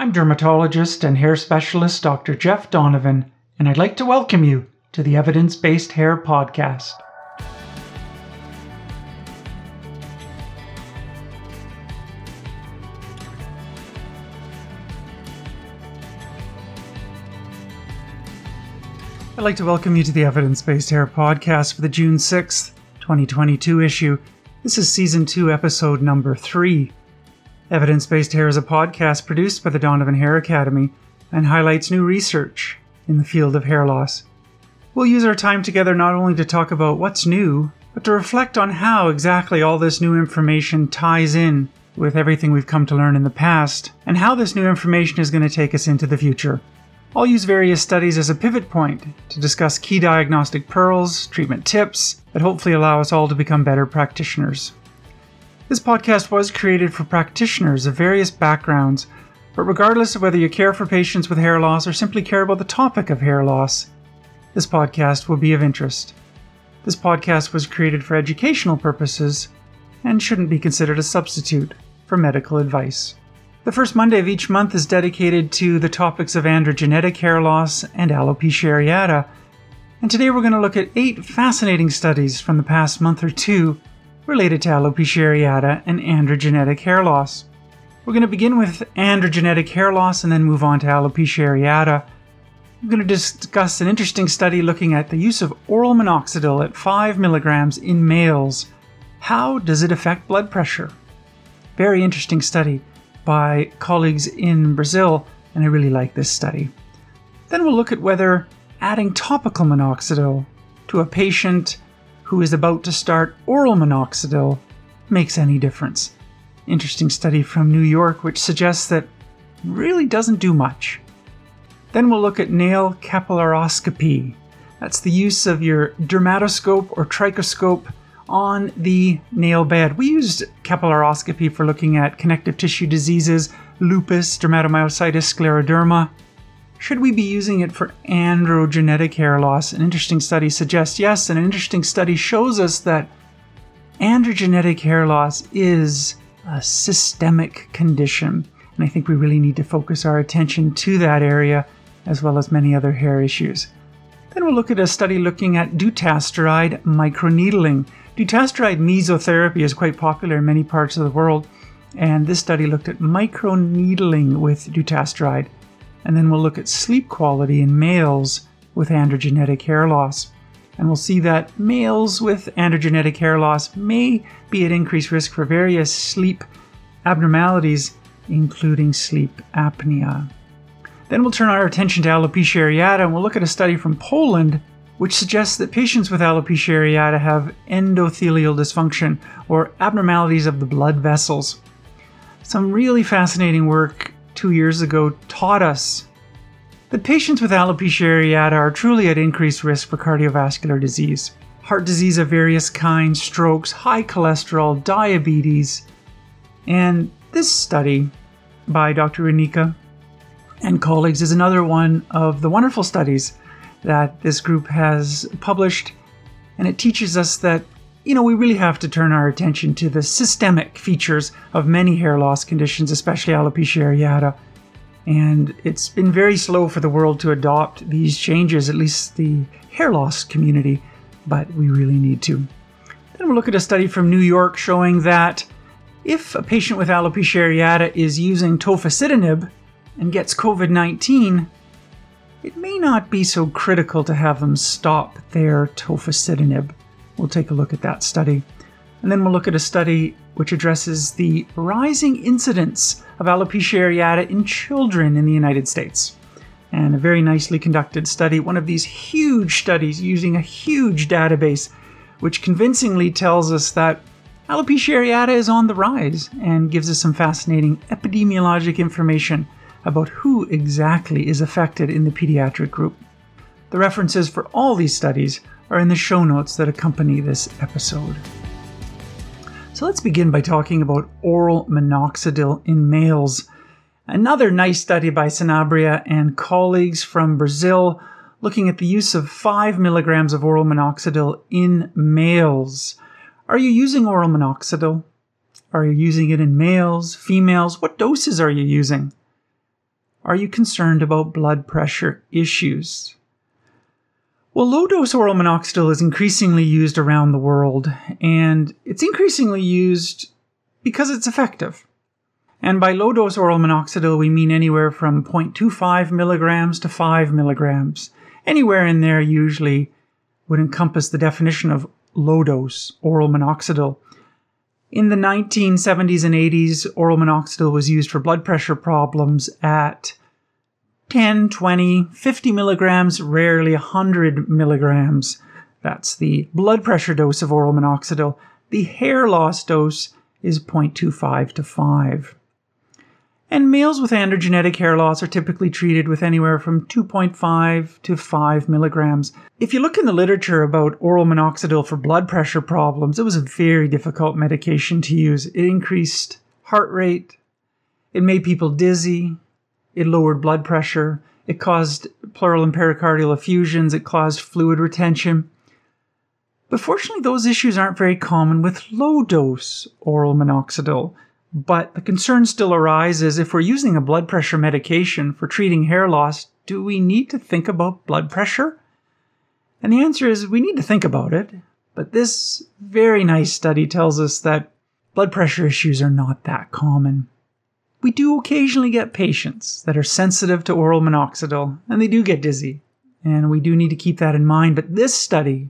I'm dermatologist and hair specialist Dr. Jeff Donovan, and I'd like to welcome you to the Evidence Based Hair Podcast. I'd like to welcome you to the Evidence Based Hair Podcast for the June 6th, 2022 issue. This is Season 2, Episode Number 3. Evidence Based Hair is a podcast produced by the Donovan Hair Academy and highlights new research in the field of hair loss. We'll use our time together not only to talk about what's new, but to reflect on how exactly all this new information ties in with everything we've come to learn in the past, and how this new information is going to take us into the future. I'll use various studies as a pivot point to discuss key diagnostic pearls, treatment tips that hopefully allow us all to become better practitioners. This podcast was created for practitioners of various backgrounds, but regardless of whether you care for patients with hair loss or simply care about the topic of hair loss, this podcast will be of interest. This podcast was created for educational purposes and shouldn't be considered a substitute for medical advice. The first Monday of each month is dedicated to the topics of androgenetic hair loss and alopecia areata. And today we're going to look at eight fascinating studies from the past month or two related to alopecia areata and androgenetic hair loss. We're going to begin with androgenetic hair loss and then move on to alopecia areata. I'm going to discuss an interesting study looking at the use of oral minoxidil at 5 milligrams in males. How does it affect blood pressure? Very interesting study by colleagues in Brazil, and I really like this study. Then we'll look at whether adding topical minoxidil to a patient who is about to start oral minoxidil makes any difference. Interesting study from New York which suggests that really doesn't do much. Then we'll look at nail capillaroscopy. That's the use of your dermatoscope or trichoscope on the nail bed. We used capillaroscopy for looking at connective tissue diseases, lupus, dermatomyositis, scleroderma. Should we be using it for androgenetic hair loss? An interesting study suggests yes, and an interesting study shows us that androgenetic hair loss is a systemic condition. And I think we really need to focus our attention to that area as well as many other hair issues. Then we'll look at a study looking at dutasteride microneedling. Dutasteride mesotherapy is quite popular in many parts of the world, and this study looked at microneedling with dutasteride. And then we'll look at sleep quality in males with androgenetic hair loss. And we'll see that males with androgenetic hair loss may be at increased risk for various sleep abnormalities, including sleep apnea. Then we'll turn our attention to alopecia areata and we'll look at a study from Poland which suggests that patients with alopecia areata have endothelial dysfunction or abnormalities of the blood vessels. Some really fascinating work two years ago taught us that patients with alopecia areata are truly at increased risk for cardiovascular disease. Heart disease of various kinds, strokes, high cholesterol, diabetes. And this study by Dr. Rudnicka and colleagues is another one of the wonderful studies that this group has published, and it teaches us that you know, we really have to turn our attention to the systemic features of many hair loss conditions, especially alopecia areata. And it's been very slow for the world to adopt these changes, at least the hair loss community, but we really need to. Then we'll look at a study from New York showing that if a patient with alopecia areata is using tofacitinib and gets COVID 19, it may not be so critical to have them stop their tofacitinib. We'll take a look at that study. And then we'll look at a study which addresses the rising incidence of alopecia areata in children in the United States. And a very nicely conducted study, one of these huge studies using a huge database, which convincingly tells us that alopecia areata is on the rise and gives us some fascinating epidemiologic information about who exactly is affected in the pediatric group. The references for all these studies are in the show notes that accompany this episode. So let's begin by talking about oral minoxidil in males. Another nice study by Sanabria and colleagues from Brazil looking at the use of 5 milligrams of oral minoxidil in males. Are you using oral minoxidil? Are you using it in males, females? What doses are you using? Are you concerned about blood pressure issues? Well, low dose oral minoxidil is increasingly used around the world, and it's increasingly used because it's effective. And by low dose oral minoxidil, we mean anywhere from 0.25 milligrams to 5 milligrams. Anywhere in there usually would encompass the definition of low dose oral minoxidil. In the 1970s and 80s, oral minoxidil was used for blood pressure problems at 10, 20, 50 milligrams, rarely 100 milligrams. That's the blood pressure dose of oral minoxidil. The hair loss dose is 0.25 to 5. And males with androgenetic hair loss are typically treated with anywhere from 2.5 to 5 milligrams. If you look in the literature about oral minoxidil for blood pressure problems, it was a very difficult medication to use. It increased heart rate, it made people dizzy, it lowered blood pressure. It caused pleural and pericardial effusions. It caused fluid retention. But fortunately, those issues aren't very common with low dose oral minoxidil. But the concern still arises if we're using a blood pressure medication for treating hair loss, do we need to think about blood pressure? And the answer is we need to think about it. But this very nice study tells us that blood pressure issues are not that common. We do occasionally get patients that are sensitive to oral minoxidil and they do get dizzy. And we do need to keep that in mind. But this study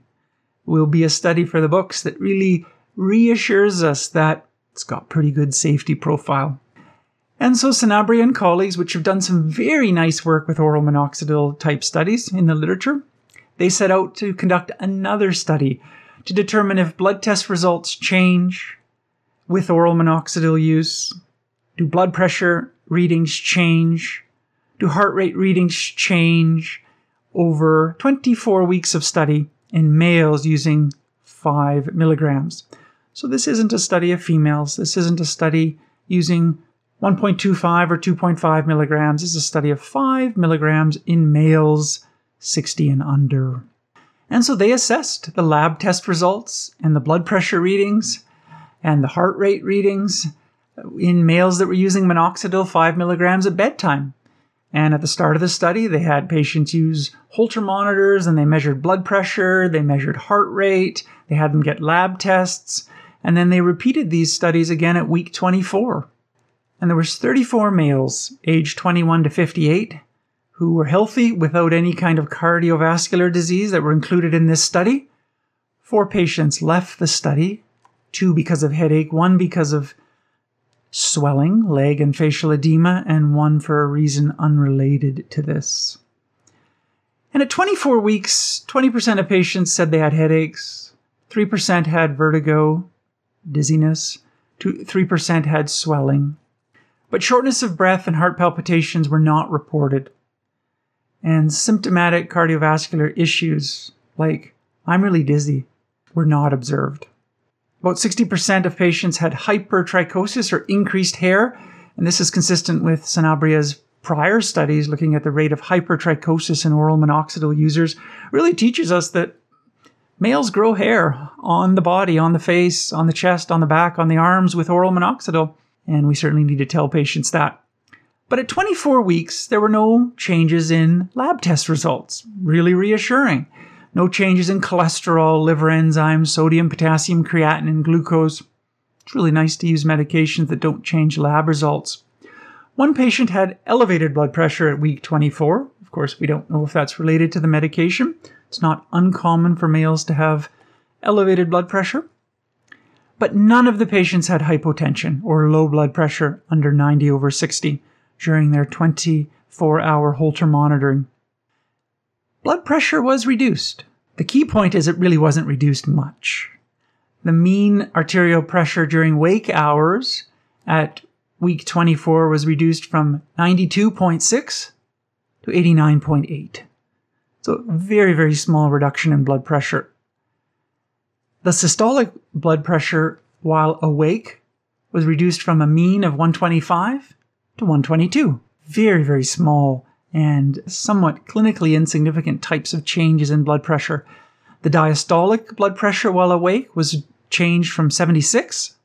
will be a study for the books that really reassures us that it's got pretty good safety profile. And so Sanabria and colleagues, which have done some very nice work with oral minoxidil type studies in the literature, they set out to conduct another study to determine if blood test results change with oral minoxidil use do blood pressure readings change? Do heart rate readings change over 24 weeks of study in males using 5 milligrams? So, this isn't a study of females. This isn't a study using 1.25 or 2.5 milligrams. This is a study of 5 milligrams in males 60 and under. And so they assessed the lab test results and the blood pressure readings and the heart rate readings in males that were using minoxidil 5 milligrams at bedtime. And at the start of the study, they had patients use Holter monitors and they measured blood pressure, they measured heart rate, they had them get lab tests, and then they repeated these studies again at week 24. And there was 34 males aged 21 to 58 who were healthy without any kind of cardiovascular disease that were included in this study. Four patients left the study, two because of headache, one because of swelling, leg and facial edema, and one for a reason unrelated to this. And at 24 weeks, 20% of patients said they had headaches, 3% had vertigo, dizziness, 3% had swelling. But shortness of breath and heart palpitations were not reported. And symptomatic cardiovascular issues like, I'm really dizzy, were not observed. About 60% of patients had hypertrichosis or increased hair, and this is consistent with Sanabria's prior studies looking at the rate of hypertrichosis in oral minoxidil users. Really teaches us that males grow hair on the body, on the face, on the chest, on the back, on the arms with oral minoxidil, and we certainly need to tell patients that. But at 24 weeks, there were no changes in lab test results. Really reassuring no changes in cholesterol, liver enzymes, sodium, potassium, creatinine, glucose. It's really nice to use medications that don't change lab results. One patient had elevated blood pressure at week 24. Of course, we don't know if that's related to the medication. It's not uncommon for males to have elevated blood pressure. But none of the patients had hypotension or low blood pressure under 90 over 60 during their 24 hour Holter monitoring blood pressure was reduced. The key point is it really wasn't reduced much. The mean arterial pressure during wake hours at week 24 was reduced from 92.6 to 89.8. So, very, very small reduction in blood pressure. The systolic blood pressure while awake was reduced from a mean of 125 to 122. Very, very small and somewhat clinically insignificant types of changes in blood pressure. The diastolic blood pressure while awake was changed from 76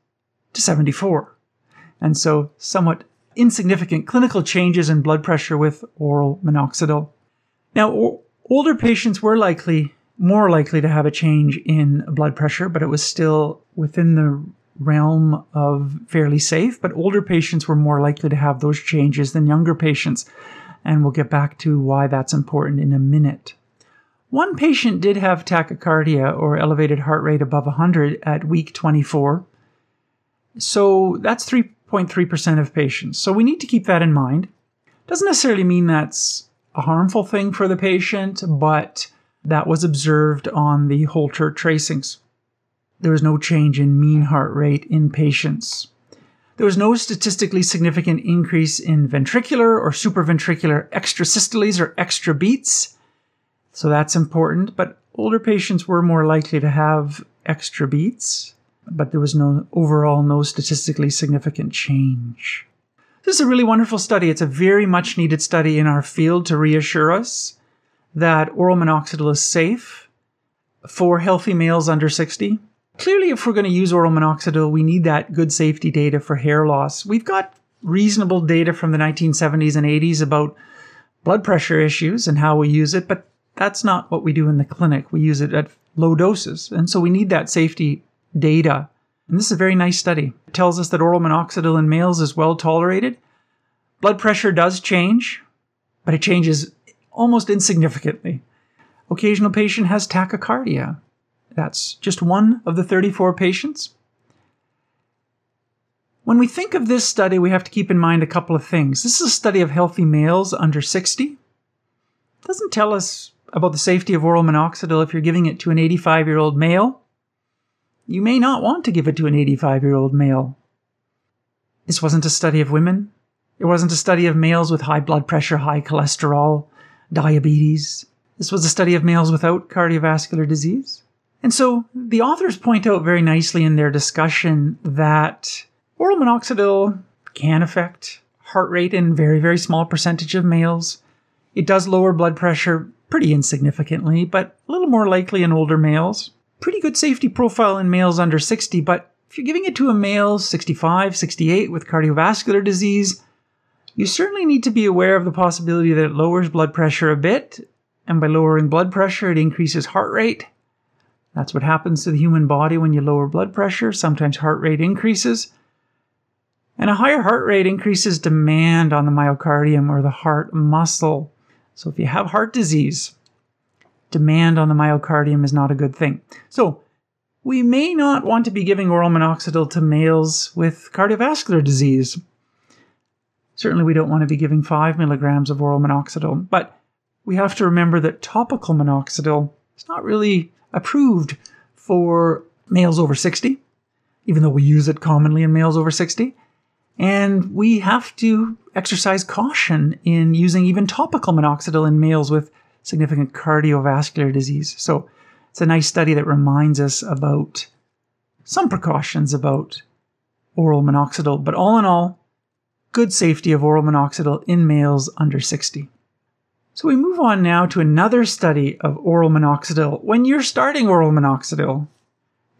to 74. And so, somewhat insignificant clinical changes in blood pressure with oral minoxidil. Now, o- older patients were likely more likely to have a change in blood pressure, but it was still within the realm of fairly safe. But older patients were more likely to have those changes than younger patients. And we'll get back to why that's important in a minute. One patient did have tachycardia or elevated heart rate above 100 at week 24. So that's 3.3% of patients. So we need to keep that in mind. Doesn't necessarily mean that's a harmful thing for the patient, but that was observed on the Holter tracings. There was no change in mean heart rate in patients. There was no statistically significant increase in ventricular or supraventricular extrasystoles or extra beats. So that's important, but older patients were more likely to have extra beats, but there was no overall no statistically significant change. This is a really wonderful study. It's a very much needed study in our field to reassure us that oral minoxidil is safe for healthy males under 60. Clearly, if we're going to use oral minoxidil, we need that good safety data for hair loss. We've got reasonable data from the 1970s and 80s about blood pressure issues and how we use it, but that's not what we do in the clinic. We use it at low doses. And so we need that safety data. And this is a very nice study. It tells us that oral minoxidil in males is well tolerated. Blood pressure does change, but it changes almost insignificantly. Occasional patient has tachycardia. That's just one of the 34 patients. When we think of this study, we have to keep in mind a couple of things. This is a study of healthy males under 60. It doesn't tell us about the safety of oral minoxidil if you're giving it to an 85 year old male. You may not want to give it to an 85 year old male. This wasn't a study of women. It wasn't a study of males with high blood pressure, high cholesterol, diabetes. This was a study of males without cardiovascular disease. And so the authors point out very nicely in their discussion that oral minoxidil can affect heart rate in very, very small percentage of males. It does lower blood pressure pretty insignificantly, but a little more likely in older males. Pretty good safety profile in males under 60, but if you're giving it to a male 65, 68 with cardiovascular disease, you certainly need to be aware of the possibility that it lowers blood pressure a bit, and by lowering blood pressure, it increases heart rate. That's what happens to the human body when you lower blood pressure. Sometimes heart rate increases. And a higher heart rate increases demand on the myocardium or the heart muscle. So if you have heart disease, demand on the myocardium is not a good thing. So we may not want to be giving oral minoxidil to males with cardiovascular disease. Certainly, we don't want to be giving 5 milligrams of oral minoxidil, but we have to remember that topical minoxidil is not really approved for males over 60, even though we use it commonly in males over 60. And we have to exercise caution in using even topical minoxidil in males with significant cardiovascular disease. So it's a nice study that reminds us about some precautions about oral minoxidil. But all in all, good safety of oral minoxidil in males under 60. So we move on now to another study of oral minoxidil. When you're starting oral minoxidil,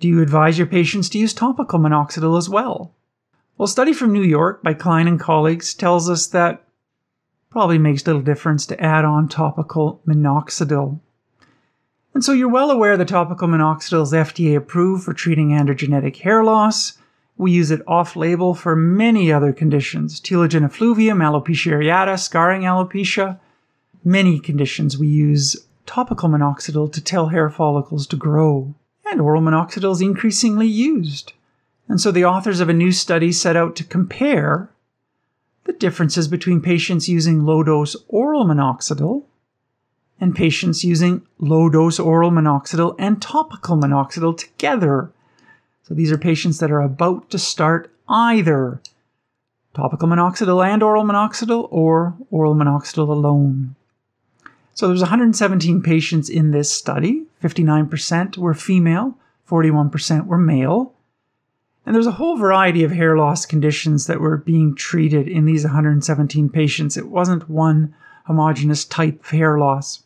do you advise your patients to use topical minoxidil as well? Well, a study from New York by Klein and colleagues tells us that probably makes little difference to add on topical minoxidil. And so you're well aware that topical minoxidil is FDA approved for treating androgenetic hair loss, we use it off label for many other conditions telogen effluvium, alopecia areata, scarring alopecia. Many conditions we use topical minoxidil to tell hair follicles to grow. And oral minoxidil is increasingly used. And so the authors of a new study set out to compare the differences between patients using low dose oral minoxidil and patients using low dose oral minoxidil and topical minoxidil together so these are patients that are about to start either topical minoxidil and oral minoxidil or oral minoxidil alone. So there's 117 patients in this study. 59% were female, 41% were male. And there's a whole variety of hair loss conditions that were being treated in these 117 patients. It wasn't one homogenous type of hair loss.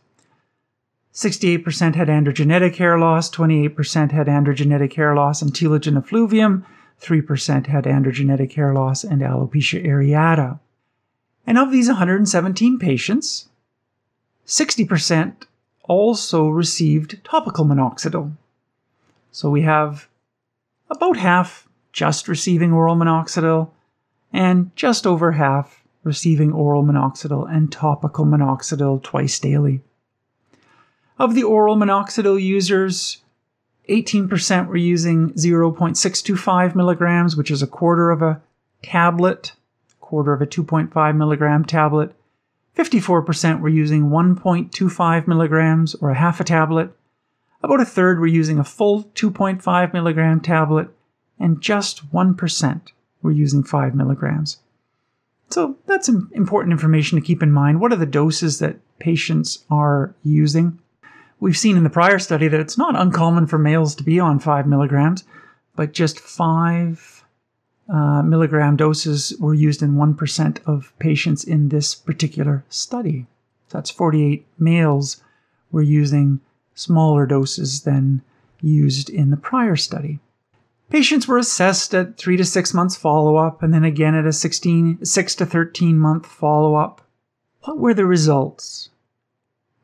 68% had androgenetic hair loss, 28% had androgenetic hair loss and telogen effluvium, 3% had androgenetic hair loss and alopecia areata. And of these 117 patients, 60% also received topical minoxidil. So we have about half just receiving oral minoxidil and just over half receiving oral minoxidil and topical minoxidil twice daily. Of the oral minoxidil users, 18% were using 0.625 milligrams, which is a quarter of a tablet, quarter of a 2.5 milligram tablet. 54% were using 1.25 milligrams or a half a tablet. About a third were using a full 2.5 milligram tablet, and just 1% were using 5 milligrams. So that's important information to keep in mind. What are the doses that patients are using? We've seen in the prior study that it's not uncommon for males to be on 5 milligrams, but just 5 uh, milligram doses were used in 1% of patients in this particular study. So that's 48 males were using smaller doses than used in the prior study. Patients were assessed at 3 to 6 months follow up and then again at a 16, 6 to 13 month follow up. What were the results?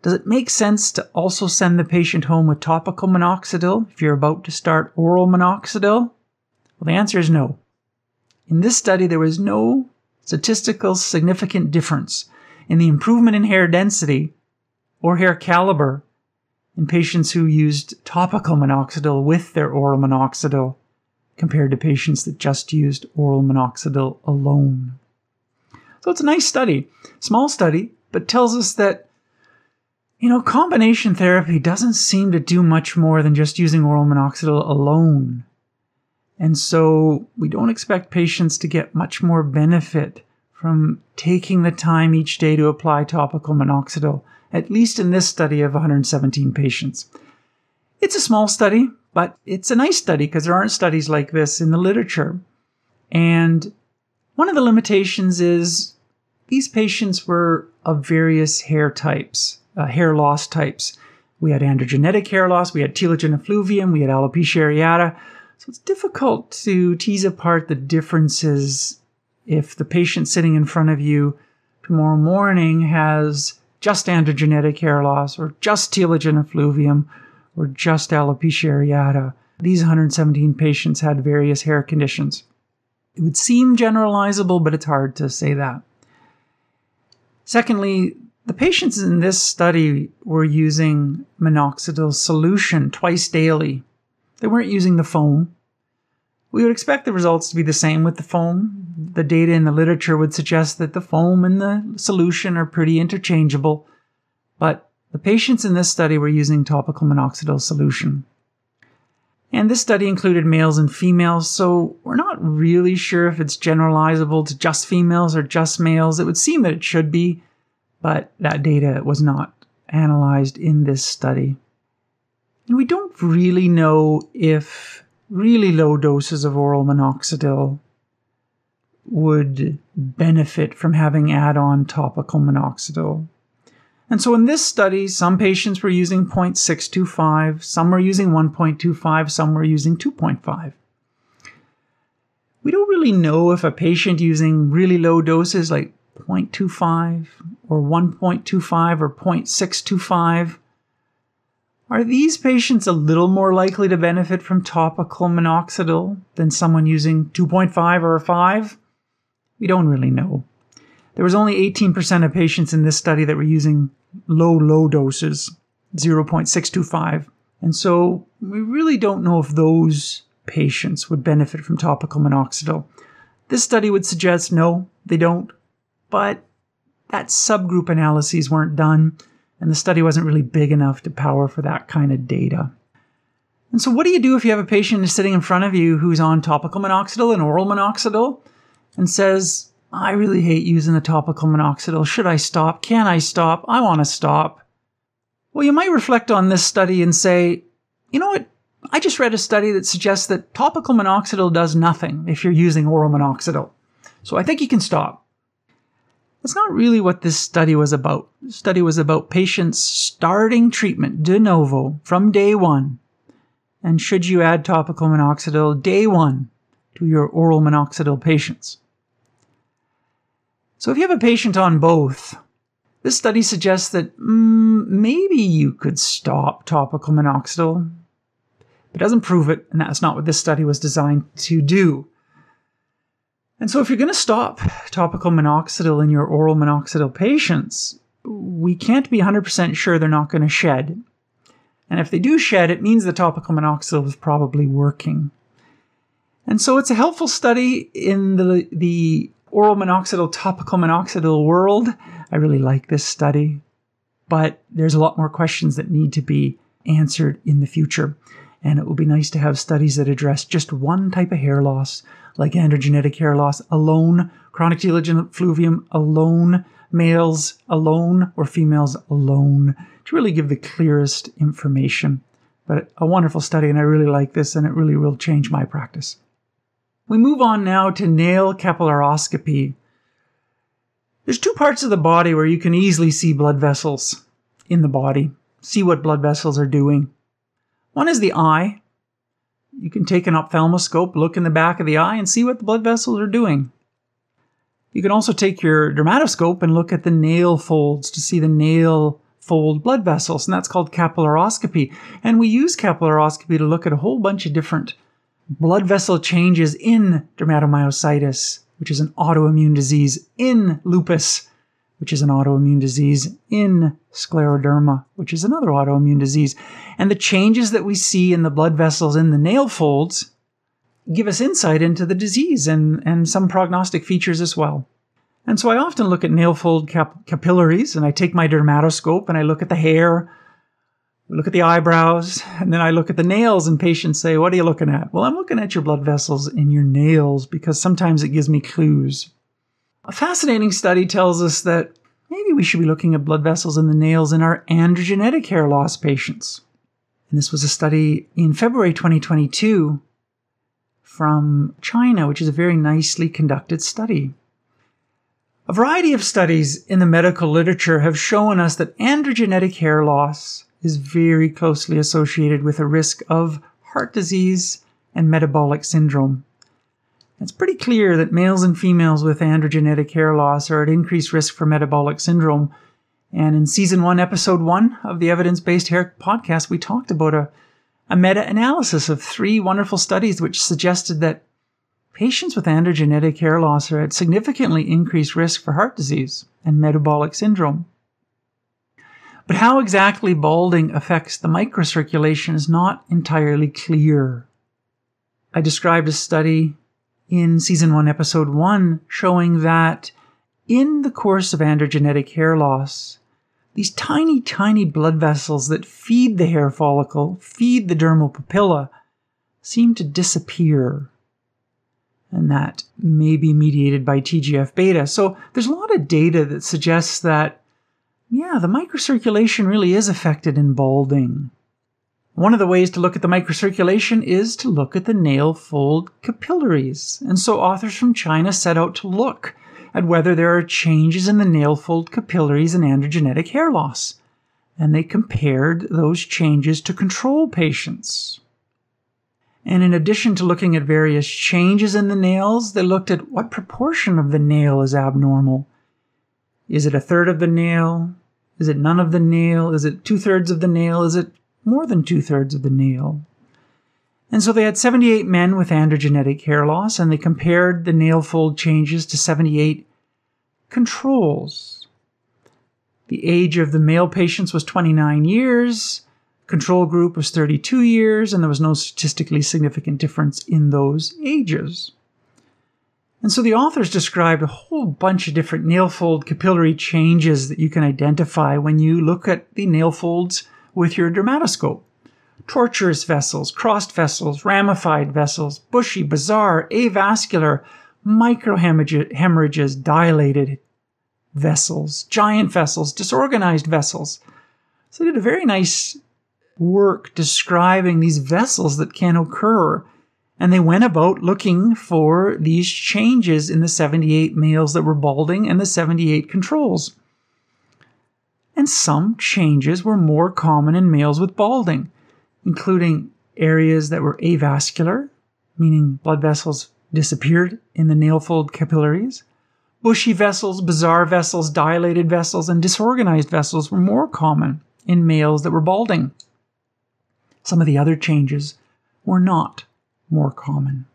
Does it make sense to also send the patient home with topical minoxidil if you're about to start oral minoxidil? Well, the answer is no. In this study, there was no statistical significant difference in the improvement in hair density or hair caliber in patients who used topical minoxidil with their oral minoxidil compared to patients that just used oral minoxidil alone. So it's a nice study, small study, but tells us that you know, combination therapy doesn't seem to do much more than just using oral minoxidil alone. And so we don't expect patients to get much more benefit from taking the time each day to apply topical minoxidil, at least in this study of 117 patients. It's a small study, but it's a nice study because there aren't studies like this in the literature. And one of the limitations is these patients were of various hair types uh, hair loss types. We had androgenetic hair loss, we had telogen effluvium, we had alopecia areata. So it's difficult to tease apart the differences if the patient sitting in front of you tomorrow morning has just androgenetic hair loss or just telogen effluvium or just alopecia areata. These 117 patients had various hair conditions. It would seem generalizable, but it's hard to say that. Secondly, the patients in this study were using minoxidil solution twice daily. They weren't using the foam. We would expect the results to be the same with the foam. The data in the literature would suggest that the foam and the solution are pretty interchangeable, but the patients in this study were using topical minoxidil solution. And this study included males and females, so we're not really sure if it's generalizable to just females or just males. It would seem that it should be, but that data was not analyzed in this study. And we don't really know if really low doses of oral minoxidil would benefit from having add on topical minoxidil. And so in this study, some patients were using 0.625, some were using 1.25, some were using 2.5. We don't really know if a patient using really low doses like 0.25 or 1.25 or 0.625. Are these patients a little more likely to benefit from topical minoxidil than someone using 2.5 or 5? We don't really know. There was only 18% of patients in this study that were using low, low doses, 0.625. And so we really don't know if those patients would benefit from topical minoxidil. This study would suggest no, they don't but that subgroup analyses weren't done, and the study wasn't really big enough to power for that kind of data. And so, what do you do if you have a patient sitting in front of you who's on topical minoxidil and oral minoxidil and says, I really hate using the topical minoxidil. Should I stop? Can I stop? I want to stop. Well, you might reflect on this study and say, you know what? I just read a study that suggests that topical minoxidil does nothing if you're using oral minoxidil. So I think you can stop. That's not really what this study was about. The study was about patients starting treatment de novo from day one. And should you add topical minoxidil day one to your oral minoxidil patients. So, if you have a patient on both, this study suggests that mm, maybe you could stop topical minoxidil. It doesn't prove it, and that's not what this study was designed to do. And so, if you're going to stop topical minoxidil in your oral minoxidil patients, we can't be 100% sure they're not going to shed. And if they do shed, it means the topical minoxidil is probably working. And so it's a helpful study in the, the oral minoxidil, topical minoxidil world. I really like this study, but there's a lot more questions that need to be answered in the future. And it will be nice to have studies that address just one type of hair loss, like androgenetic hair loss alone, chronic telogen effluvium alone, males alone, or females alone, to really give the clearest information. But a wonderful study, and I really like this, and it really will change my practice. We move on now to nail capillaroscopy. There's two parts of the body where you can easily see blood vessels in the body, see what blood vessels are doing. One is the eye. You can take an ophthalmoscope, look in the back of the eye, and see what the blood vessels are doing. You can also take your dermatoscope and look at the nail folds to see the nail fold blood vessels, and that's called capillaroscopy. And we use capillaroscopy to look at a whole bunch of different blood vessel changes in dermatomyositis, which is an autoimmune disease, in lupus, which is an autoimmune disease, in scleroderma, which is another autoimmune disease. And the changes that we see in the blood vessels in the nail folds give us insight into the disease and, and some prognostic features as well. And so I often look at nail fold cap- capillaries and I take my dermatoscope and I look at the hair look at the eyebrows, and then I look at the nails, and patients say, What are you looking at? Well, I'm looking at your blood vessels in your nails because sometimes it gives me clues. A fascinating study tells us that maybe we should be looking at blood vessels in the nails in our androgenetic hair loss patients. And this was a study in February 2022 from China, which is a very nicely conducted study. A variety of studies in the medical literature have shown us that androgenetic hair loss is very closely associated with a risk of heart disease and metabolic syndrome. It's pretty clear that males and females with androgenetic hair loss are at increased risk for metabolic syndrome. And in season one, episode one of the Evidence Based Hair podcast, we talked about a, a meta analysis of three wonderful studies which suggested that patients with androgenetic hair loss are at significantly increased risk for heart disease and metabolic syndrome. But how exactly balding affects the microcirculation is not entirely clear. I described a study in season 1, episode 1, showing that in the course of androgenetic hair loss, these tiny, tiny blood vessels that feed the hair follicle, feed the dermal papilla, seem to disappear. And that may be mediated by TGF beta. So there's a lot of data that suggests that yeah, the microcirculation really is affected in balding. One of the ways to look at the microcirculation is to look at the nail fold capillaries. And so authors from China set out to look at whether there are changes in the nail fold capillaries in androgenetic hair loss. And they compared those changes to control patients. And in addition to looking at various changes in the nails, they looked at what proportion of the nail is abnormal is it a third of the nail? Is it none of the nail? Is it two thirds of the nail? Is it more than two thirds of the nail? And so they had 78 men with androgenetic hair loss, and they compared the nail fold changes to 78 controls. The age of the male patients was 29 years, control group was 32 years, and there was no statistically significant difference in those ages. And so the authors described a whole bunch of different nail fold capillary changes that you can identify when you look at the nail folds with your dermatoscope. Tortuous vessels, crossed vessels, ramified vessels, bushy, bizarre, avascular, microhemorrhages, dilated vessels, giant vessels, disorganized vessels. So they did a very nice work describing these vessels that can occur and they went about looking for these changes in the 78 males that were balding and the 78 controls. And some changes were more common in males with balding, including areas that were avascular, meaning blood vessels disappeared in the nail fold capillaries. Bushy vessels, bizarre vessels, dilated vessels, and disorganized vessels were more common in males that were balding. Some of the other changes were not more common.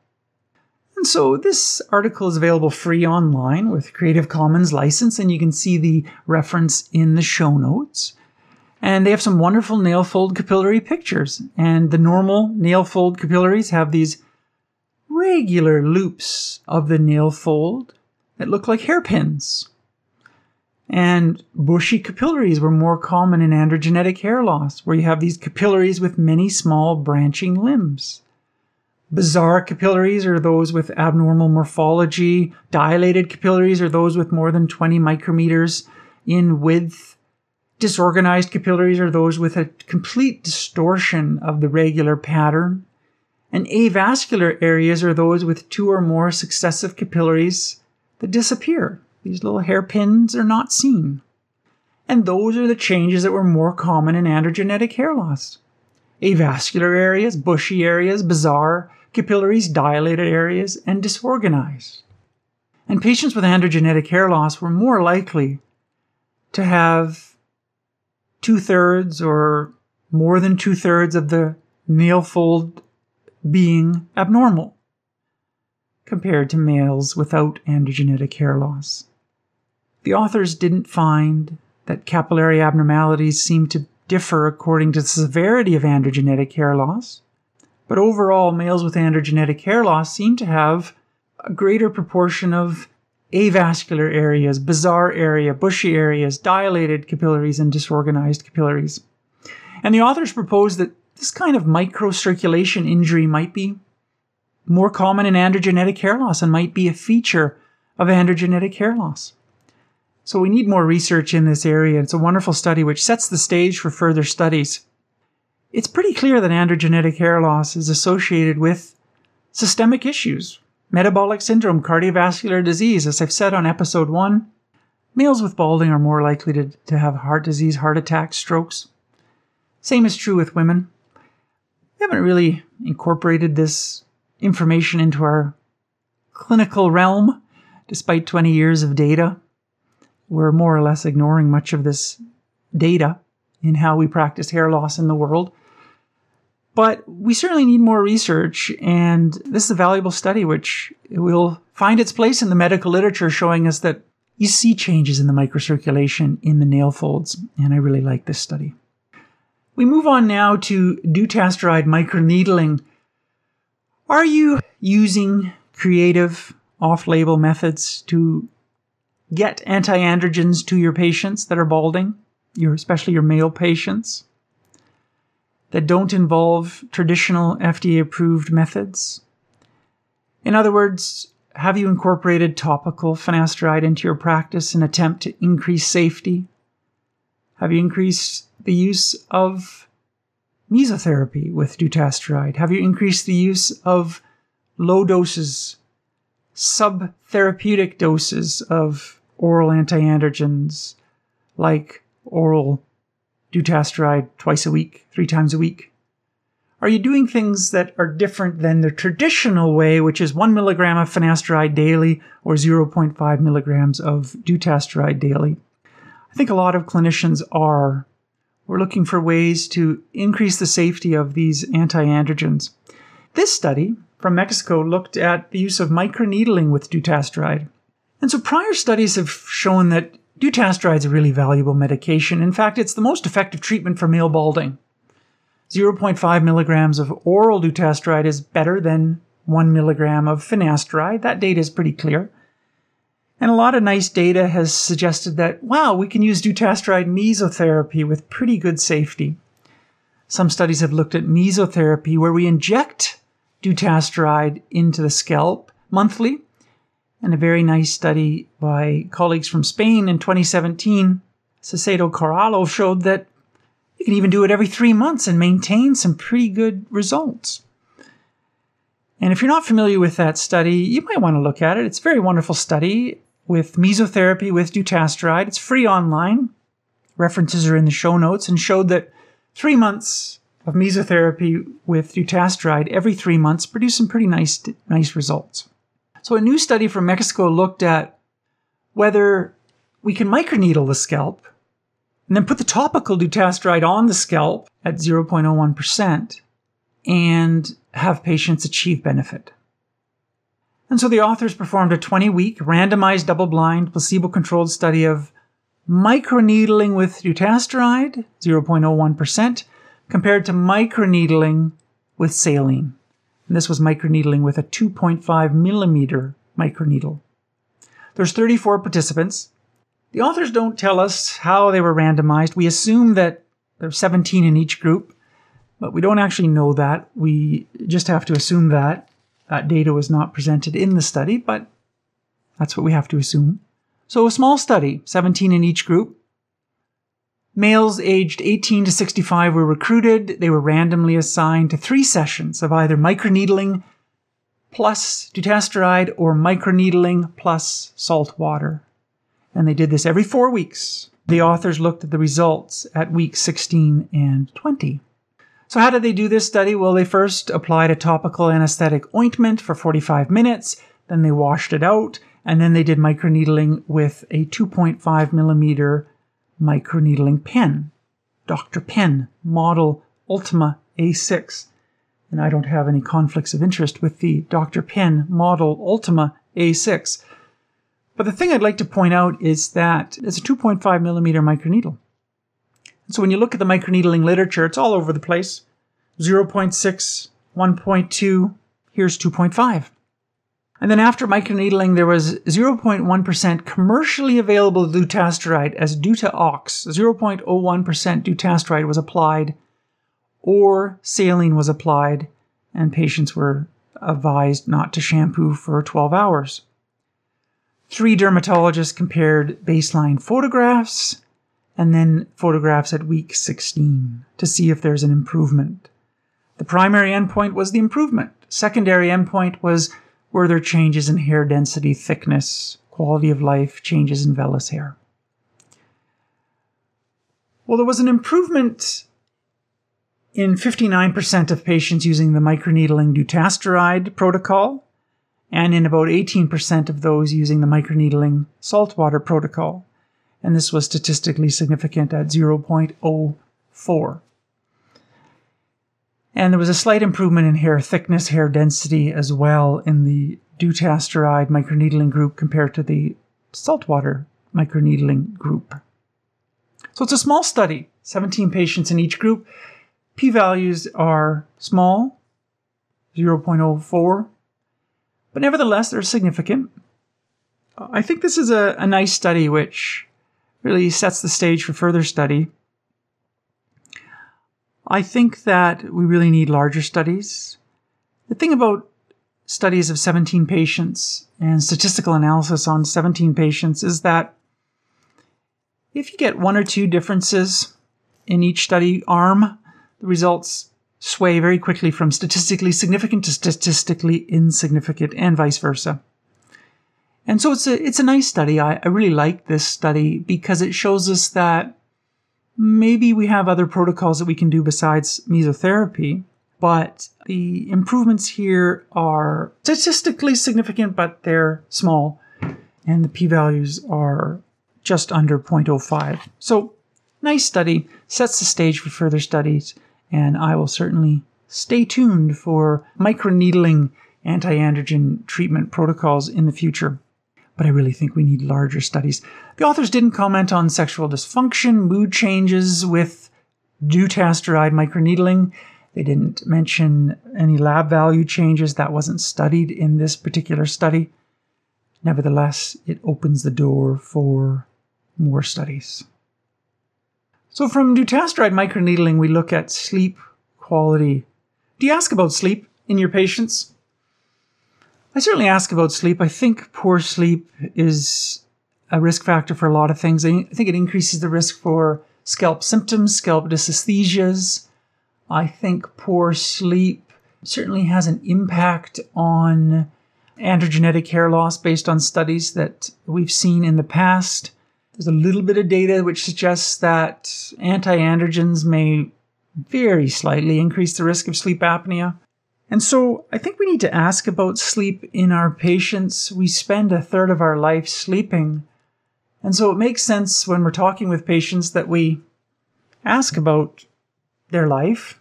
And so this article is available free online with Creative Commons license, and you can see the reference in the show notes. And they have some wonderful nail fold capillary pictures. And the normal nail fold capillaries have these regular loops of the nail fold that look like hairpins. And bushy capillaries were more common in androgenetic hair loss, where you have these capillaries with many small branching limbs. Bizarre capillaries are those with abnormal morphology. Dilated capillaries are those with more than 20 micrometers in width. Disorganized capillaries are those with a complete distortion of the regular pattern. And avascular areas are those with two or more successive capillaries that disappear. These little hairpins are not seen. And those are the changes that were more common in androgenetic hair loss. Avascular areas, bushy areas, bizarre capillaries, dilated areas, and disorganized. And patients with androgenetic hair loss were more likely to have two thirds or more than two thirds of the nail fold being abnormal compared to males without androgenetic hair loss. The authors didn't find that capillary abnormalities seemed to differ according to the severity of androgenetic hair loss, but overall, males with androgenetic hair loss seem to have a greater proportion of avascular areas, bizarre area, bushy areas, dilated capillaries, and disorganized capillaries. And the authors propose that this kind of microcirculation injury might be more common in androgenetic hair loss and might be a feature of androgenetic hair loss. So we need more research in this area. It's a wonderful study which sets the stage for further studies. It's pretty clear that androgenetic hair loss is associated with systemic issues, metabolic syndrome, cardiovascular disease. As I've said on episode one, males with balding are more likely to, to have heart disease, heart attacks, strokes. Same is true with women we haven't really incorporated this information into our clinical realm, despite 20 years of data. We're more or less ignoring much of this data in how we practice hair loss in the world. But we certainly need more research, and this is a valuable study which will find its place in the medical literature showing us that you see changes in the microcirculation in the nail folds, and I really like this study. We move on now to dutasteride microneedling. Are you using creative off label methods to get anti androgens to your patients that are balding, your, especially your male patients, that don't involve traditional FDA approved methods? In other words, have you incorporated topical finasteride into your practice in attempt to increase safety? Have you increased the use of mesotherapy with dutasteride? Have you increased the use of low doses, subtherapeutic doses of oral antiandrogens like oral dutasteride twice a week, three times a week? Are you doing things that are different than the traditional way, which is one milligram of finasteride daily or 0.5 milligrams of dutasteride daily? I think a lot of clinicians are we're looking for ways to increase the safety of these anti androgens. This study from Mexico looked at the use of microneedling with dutasteride. And so prior studies have shown that dutasteride is a really valuable medication. In fact, it's the most effective treatment for male balding. 0.5 milligrams of oral dutasteride is better than 1 milligram of finasteride. That data is pretty clear. And a lot of nice data has suggested that, wow, we can use dutasteride mesotherapy with pretty good safety. Some studies have looked at mesotherapy where we inject dutasteride into the scalp monthly. And a very nice study by colleagues from Spain in 2017, Saceda Corralo, showed that you can even do it every three months and maintain some pretty good results. And if you're not familiar with that study, you might want to look at it. It's a very wonderful study with mesotherapy with dutasteride. It's free online. References are in the show notes and showed that three months of mesotherapy with dutasteride every three months produced some pretty nice, nice results. So, a new study from Mexico looked at whether we can microneedle the scalp and then put the topical dutasteride on the scalp at 0.01% and have patients achieve benefit. And so the authors performed a 20 week randomized double blind placebo controlled study of microneedling with dutasteride, 0.01%, compared to microneedling with saline. And this was microneedling with a 2.5 millimeter microneedle. There's 34 participants. The authors don't tell us how they were randomized. We assume that there's 17 in each group, but we don't actually know that. We just have to assume that. That data was not presented in the study, but that's what we have to assume. So a small study, 17 in each group. Males aged 18 to 65 were recruited. They were randomly assigned to three sessions of either microneedling plus dutasteride or microneedling plus salt water. And they did this every four weeks. The authors looked at the results at week 16 and 20. So, how did they do this study? Well, they first applied a topical anesthetic ointment for 45 minutes, then they washed it out, and then they did microneedling with a 2.5 millimeter microneedling pen. Dr. Pen, model Ultima A6 and I don't have any conflicts of interest with the Dr. Pen Model Ultima A6. But the thing I'd like to point out is that it's a 2.5 millimeter microneedle. So when you look at the microneedling literature, it's all over the place 0.6, 1.2, here's 2.5. And then after microneedling, there was 0.1% commercially available dutasteride as Dutaox. 0.01% dutasteride was applied or saline was applied, and patients were advised not to shampoo for 12 hours. Three dermatologists compared baseline photographs and then photographs at week 16 to see if there's an improvement. The primary endpoint was the improvement. Secondary endpoint was were there changes in hair density, thickness, quality of life, changes in vellus hair. Well, there was an improvement in 59% of patients using the microneedling dutasteride protocol, and in about 18% of those using the microneedling saltwater protocol. And this was statistically significant at 0.04. And there was a slight improvement in hair thickness, hair density as well in the dutasteride microneedling group compared to the saltwater microneedling group. So it's a small study, 17 patients in each group, P values are small, 0.04, but nevertheless, they're significant. I think this is a, a nice study which really sets the stage for further study. I think that we really need larger studies. The thing about studies of 17 patients and statistical analysis on 17 patients is that if you get one or two differences in each study arm, the results sway very quickly from statistically significant to statistically insignificant and vice versa. And so it's a, it's a nice study. I, I really like this study because it shows us that maybe we have other protocols that we can do besides mesotherapy, but the improvements here are statistically significant, but they're small, and the p values are just under 0.05. So, nice study, sets the stage for further studies and I will certainly stay tuned for microneedling anti-androgen treatment protocols in the future. But I really think we need larger studies. The authors didn't comment on sexual dysfunction, mood changes with dutasteride microneedling. They didn't mention any lab value changes. That wasn't studied in this particular study. Nevertheless, it opens the door for more studies. So from dutasteride microneedling, we look at sleep quality. Do you ask about sleep in your patients? I certainly ask about sleep. I think poor sleep is a risk factor for a lot of things. I think it increases the risk for scalp symptoms, scalp dysesthesias. I think poor sleep certainly has an impact on androgenetic hair loss based on studies that we've seen in the past. There's a little bit of data which suggests that anti androgens may very slightly increase the risk of sleep apnea. And so I think we need to ask about sleep in our patients. We spend a third of our life sleeping. And so it makes sense when we're talking with patients that we ask about their life.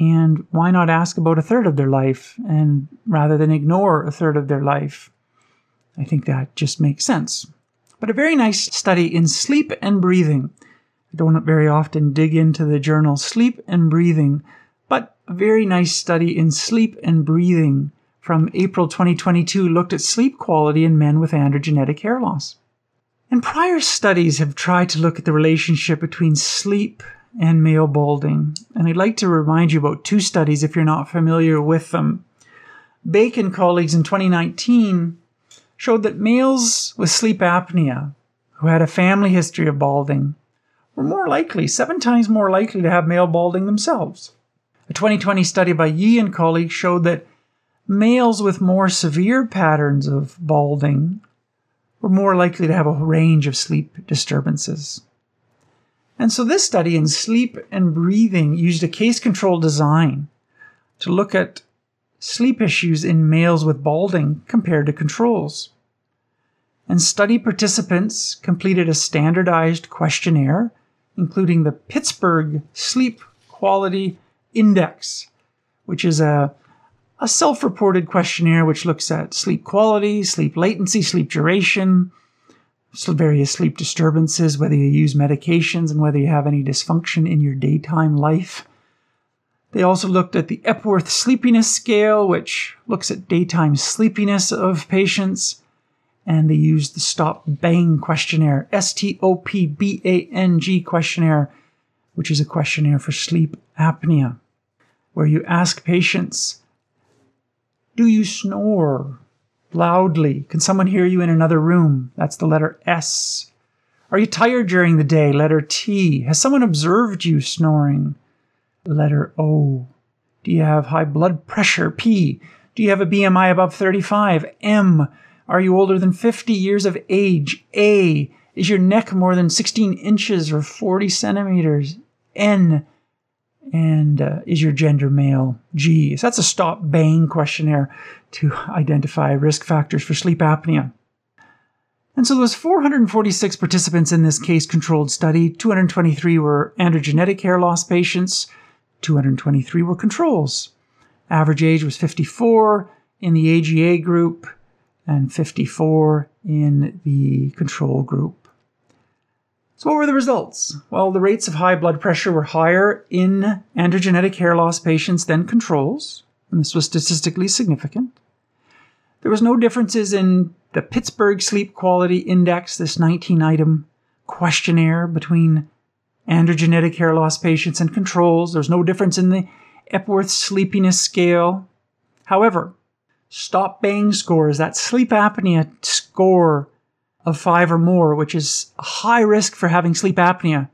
And why not ask about a third of their life and rather than ignore a third of their life? I think that just makes sense. But a very nice study in sleep and breathing. I don't very often dig into the journal Sleep and Breathing a very nice study in sleep and breathing from April 2022 looked at sleep quality in men with androgenetic hair loss. And prior studies have tried to look at the relationship between sleep and male balding. And I'd like to remind you about two studies if you're not familiar with them. Bacon colleagues in 2019 showed that males with sleep apnea who had a family history of balding were more likely, seven times more likely to have male balding themselves. A 2020 study by Yi and colleagues showed that males with more severe patterns of balding were more likely to have a range of sleep disturbances. And so this study in sleep and breathing used a case control design to look at sleep issues in males with balding compared to controls. And study participants completed a standardized questionnaire, including the Pittsburgh Sleep Quality Index, which is a, a self reported questionnaire which looks at sleep quality, sleep latency, sleep duration, various sleep disturbances, whether you use medications, and whether you have any dysfunction in your daytime life. They also looked at the Epworth Sleepiness Scale, which looks at daytime sleepiness of patients. And they used the Stop Bang questionnaire, S T O P B A N G questionnaire, which is a questionnaire for sleep apnea where you ask patients, Do you snore loudly? Can someone hear you in another room? That's the letter S. Are you tired during the day? Letter T. Has someone observed you snoring? Letter O. Do you have high blood pressure? P. Do you have a BMI above 35? M. Are you older than 50 years of age? A. Is your neck more than 16 inches or 40 centimeters? N and uh, is your gender male? G. So that's a stop bang questionnaire to identify risk factors for sleep apnea. And so was 446 participants in this case-controlled study. 223 were androgenetic hair loss patients. 223 were controls. Average age was 54 in the AGA group and 54 in the control group. So, what were the results? Well, the rates of high blood pressure were higher in androgenetic hair loss patients than controls, and this was statistically significant. There was no differences in the Pittsburgh Sleep Quality Index, this 19 item questionnaire between androgenetic hair loss patients and controls. There's no difference in the Epworth Sleepiness Scale. However, stop bang scores, that sleep apnea score of five or more, which is a high risk for having sleep apnea,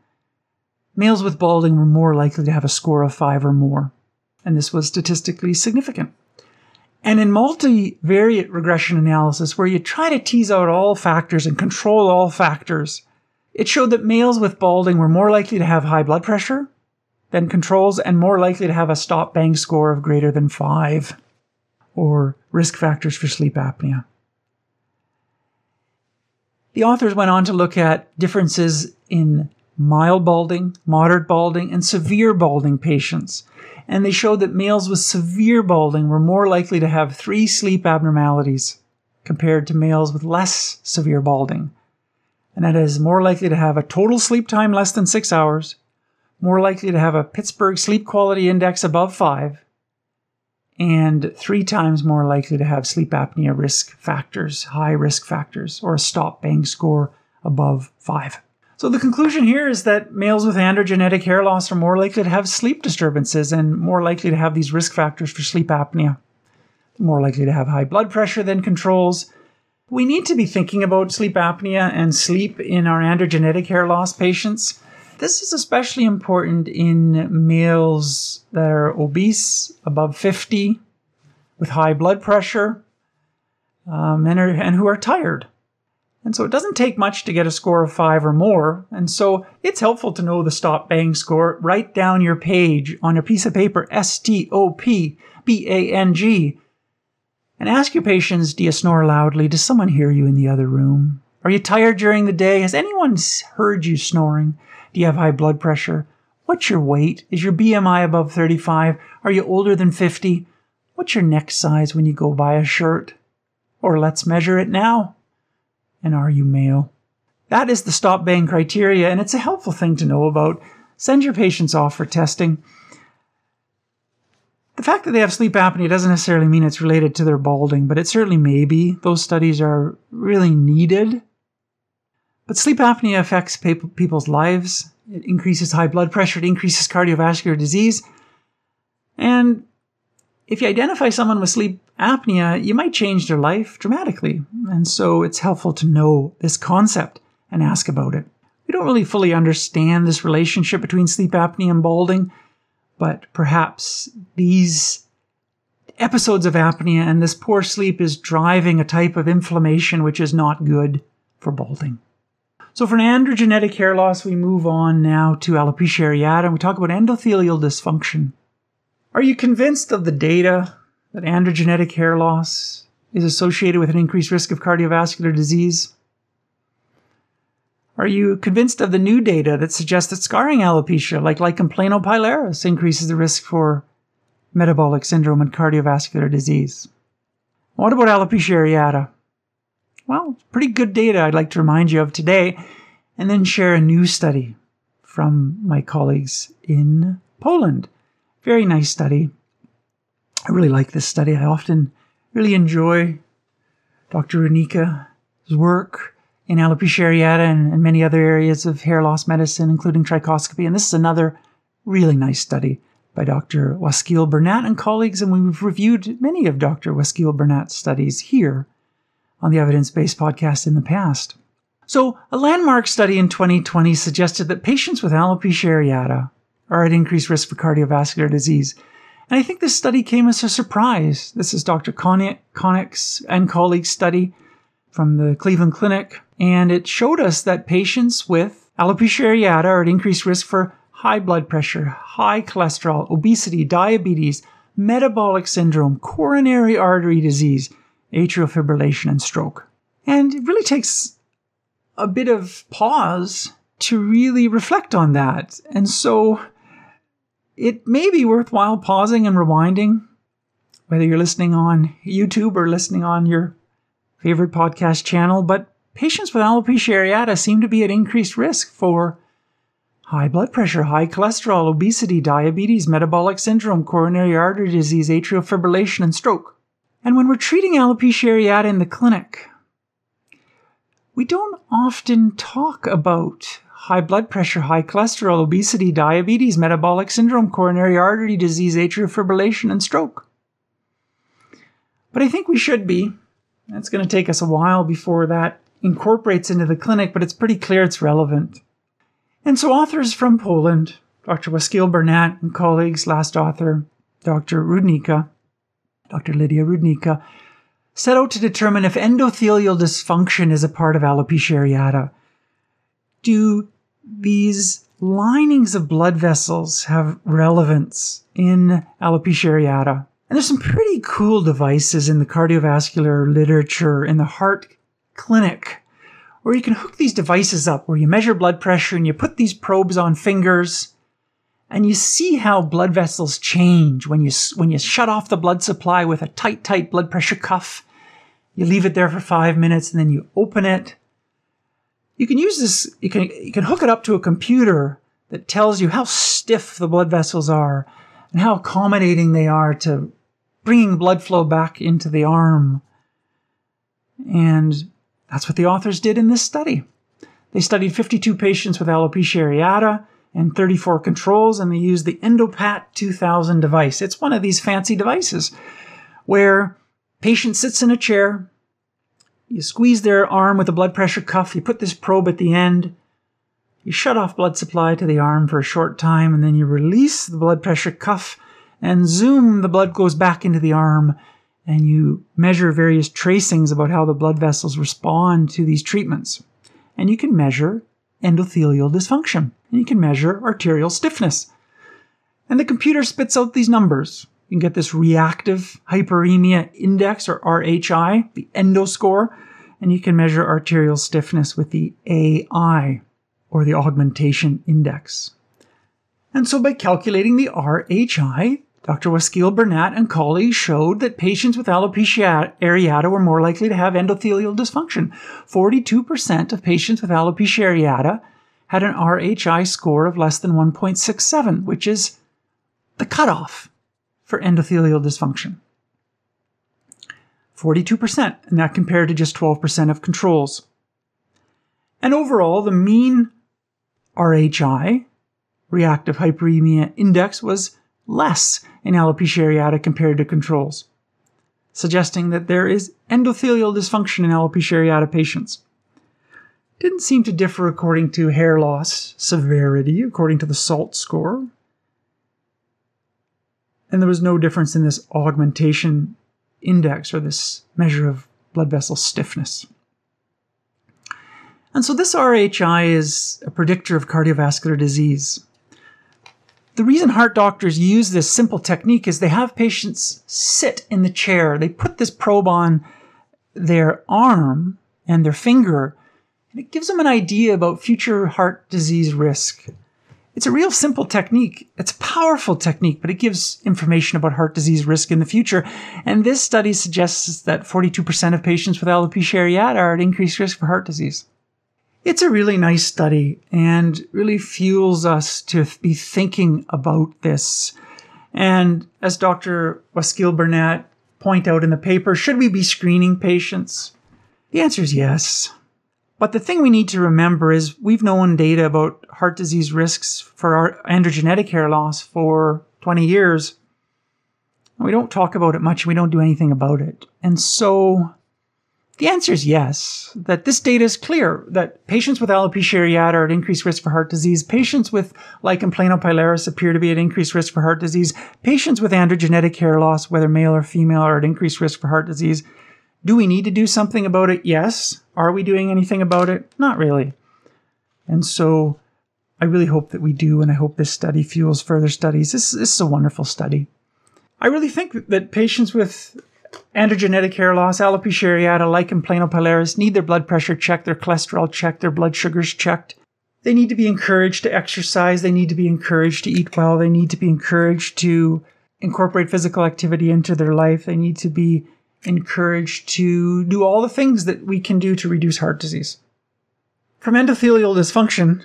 males with balding were more likely to have a score of five or more. And this was statistically significant. And in multivariate regression analysis, where you try to tease out all factors and control all factors, it showed that males with balding were more likely to have high blood pressure than controls and more likely to have a stop bang score of greater than five, or risk factors for sleep apnea. The authors went on to look at differences in mild balding, moderate balding, and severe balding patients. And they showed that males with severe balding were more likely to have three sleep abnormalities compared to males with less severe balding. And that is more likely to have a total sleep time less than six hours, more likely to have a Pittsburgh Sleep Quality Index above five, and three times more likely to have sleep apnea risk factors, high risk factors, or a stop bang score above five. So the conclusion here is that males with androgenetic hair loss are more likely to have sleep disturbances and more likely to have these risk factors for sleep apnea. More likely to have high blood pressure than controls. We need to be thinking about sleep apnea and sleep in our androgenetic hair loss patients this is especially important in males that are obese, above 50, with high blood pressure, um, and, are, and who are tired. And so it doesn't take much to get a score of five or more. And so it's helpful to know the stop bang score. Write down your page on a piece of paper, S T O P B A N G. And ask your patients, do you snore loudly? Does someone hear you in the other room? Are you tired during the day? Has anyone heard you snoring? Do you have high blood pressure? What's your weight? Is your BMI above 35? Are you older than 50? What's your neck size when you go buy a shirt? Or let's measure it now. And are you male? That is the stop bang criteria, and it's a helpful thing to know about. Send your patients off for testing. The fact that they have sleep apnea doesn't necessarily mean it's related to their balding, but it certainly may be. Those studies are really needed. But sleep apnea affects people's lives. It increases high blood pressure, it increases cardiovascular disease. And if you identify someone with sleep apnea, you might change their life dramatically. And so it's helpful to know this concept and ask about it. We don't really fully understand this relationship between sleep apnea and balding, but perhaps these episodes of apnea and this poor sleep is driving a type of inflammation which is not good for balding. So for an androgenetic hair loss, we move on now to alopecia areata and we talk about endothelial dysfunction. Are you convinced of the data that androgenetic hair loss is associated with an increased risk of cardiovascular disease? Are you convinced of the new data that suggests that scarring alopecia, like lichen planopilaris, increases the risk for metabolic syndrome and cardiovascular disease? What about alopecia areata? Well, pretty good data I'd like to remind you of today, and then share a new study from my colleagues in Poland. Very nice study. I really like this study. I often really enjoy Dr. Rudnicka's work in alopecia areata and, and many other areas of hair loss medicine, including trichoscopy. And this is another really nice study by Dr. Waśkiel Burnat and colleagues, and we've reviewed many of Dr. Waśkiel Burnat's studies here on the Evidence Based podcast in the past. So, a landmark study in 2020 suggested that patients with alopecia areata are at increased risk for cardiovascular disease. And I think this study came as a surprise. This is Dr. Conic's and colleagues' study from the Cleveland Clinic, and it showed us that patients with alopecia areata are at increased risk for high blood pressure, high cholesterol, obesity, diabetes, metabolic syndrome, coronary artery disease, atrial fibrillation, and stroke. And it really takes a bit of pause to really reflect on that. And so it may be worthwhile pausing and rewinding, whether you're listening on YouTube or listening on your favorite podcast channel. But patients with alopecia areata seem to be at increased risk for high blood pressure, high cholesterol, obesity, diabetes, metabolic syndrome, coronary artery disease, atrial fibrillation, and stroke. And when we're treating alopecia areata in the clinic, we don't often talk about high blood pressure, high cholesterol, obesity, diabetes, metabolic syndrome, coronary artery disease, atrial fibrillation, and stroke. But I think we should be. It's going to take us a while before that incorporates into the clinic, but it's pretty clear it's relevant. And so authors from Poland, Dr. Waśkiel Burnat and colleagues, last author, Dr. Rudnicka, Dr. Lidia Rudnicka, set out to determine if endothelial dysfunction is a part of alopecia areata. Do these linings of blood vessels have relevance in alopecia areata? And there's some pretty cool devices in the cardiovascular literature in the heart clinic where you can hook these devices up where you measure blood pressure and you put these probes on fingers and you see how blood vessels change when you when you shut off the blood supply with a tight tight blood pressure cuff. You leave it there for 5 minutes and then you open it. You can use this you can you can hook it up to a computer that tells you how stiff the blood vessels are and how accommodating they are to bringing blood flow back into the arm. And that's what the authors did in this study. They studied 52 patients with alopecia areata and 34 controls, and they use the EndoPAT 2000 device. It's one of these fancy devices where patient sits in a chair, you squeeze their arm with a blood pressure cuff, you put this probe at the end, you shut off blood supply to the arm for a short time, and then you release the blood pressure cuff, and zoom, the blood goes back into the arm, and you measure various tracings about how the blood vessels respond to these treatments. And you can measure endothelial dysfunction, and you can measure arterial stiffness. And the computer spits out these numbers. You can get this reactive hyperemia index or RHI, the endo score, and you can measure arterial stiffness with the AI or the augmentation index. And so by calculating the RHI, Dr. Waśkiel Burnat and colleagues showed that patients with alopecia areata were more likely to have endothelial dysfunction. 42% of patients with alopecia areata had an RHI score of less than 1.67, which is the cutoff for endothelial dysfunction. 42%, and that compared to just 12% of controls. And overall, the mean RHI, reactive hyperemia index, was less in alopecia areata compared to controls, suggesting that there is endothelial dysfunction in alopecia areata patients. Didn't seem to differ according to hair loss severity, according to the SALT score. And there was no difference in this augmentation index or this measure of blood vessel stiffness. And so this RHI is a predictor of cardiovascular disease. The reason heart doctors use this simple technique is they have patients sit in the chair. They put this probe on their arm and their finger, and it gives them an idea about future heart disease risk. It's a real simple technique. It's a powerful technique, but it gives information about heart disease risk in the future. And this study suggests that 42% of patients with alopecia areata are at increased risk for heart disease. It's a really nice study and really fuels us to be thinking about this. And as Dr. Waśkiel Burnat point out in the paper, should we be screening patients? The answer is yes. But the thing we need to remember is we've known data about heart disease risks for our androgenetic hair loss for 20 years. We don't talk about it much. We don't do anything about it. And so the answer is yes, that this data is clear that patients with alopecia areata are at increased risk for heart disease. Patients with lichen planopilaris appear to be at increased risk for heart disease. Patients with androgenetic hair loss, whether male or female, are at increased risk for heart disease. Do we need to do something about it? Yes. Are we doing anything about it? Not really. And so I really hope that we do, and I hope this study fuels further studies. This, this is a wonderful study. I really think that patients with androgenetic hair loss, alopecia areata, lichen planopilaris need their blood pressure checked, their cholesterol checked, their blood sugars checked. They need to be encouraged to exercise. They need to be encouraged to eat well. They need to be encouraged to incorporate physical activity into their life. They need to be encouraged to do all the things that we can do to reduce heart disease. From endothelial dysfunction,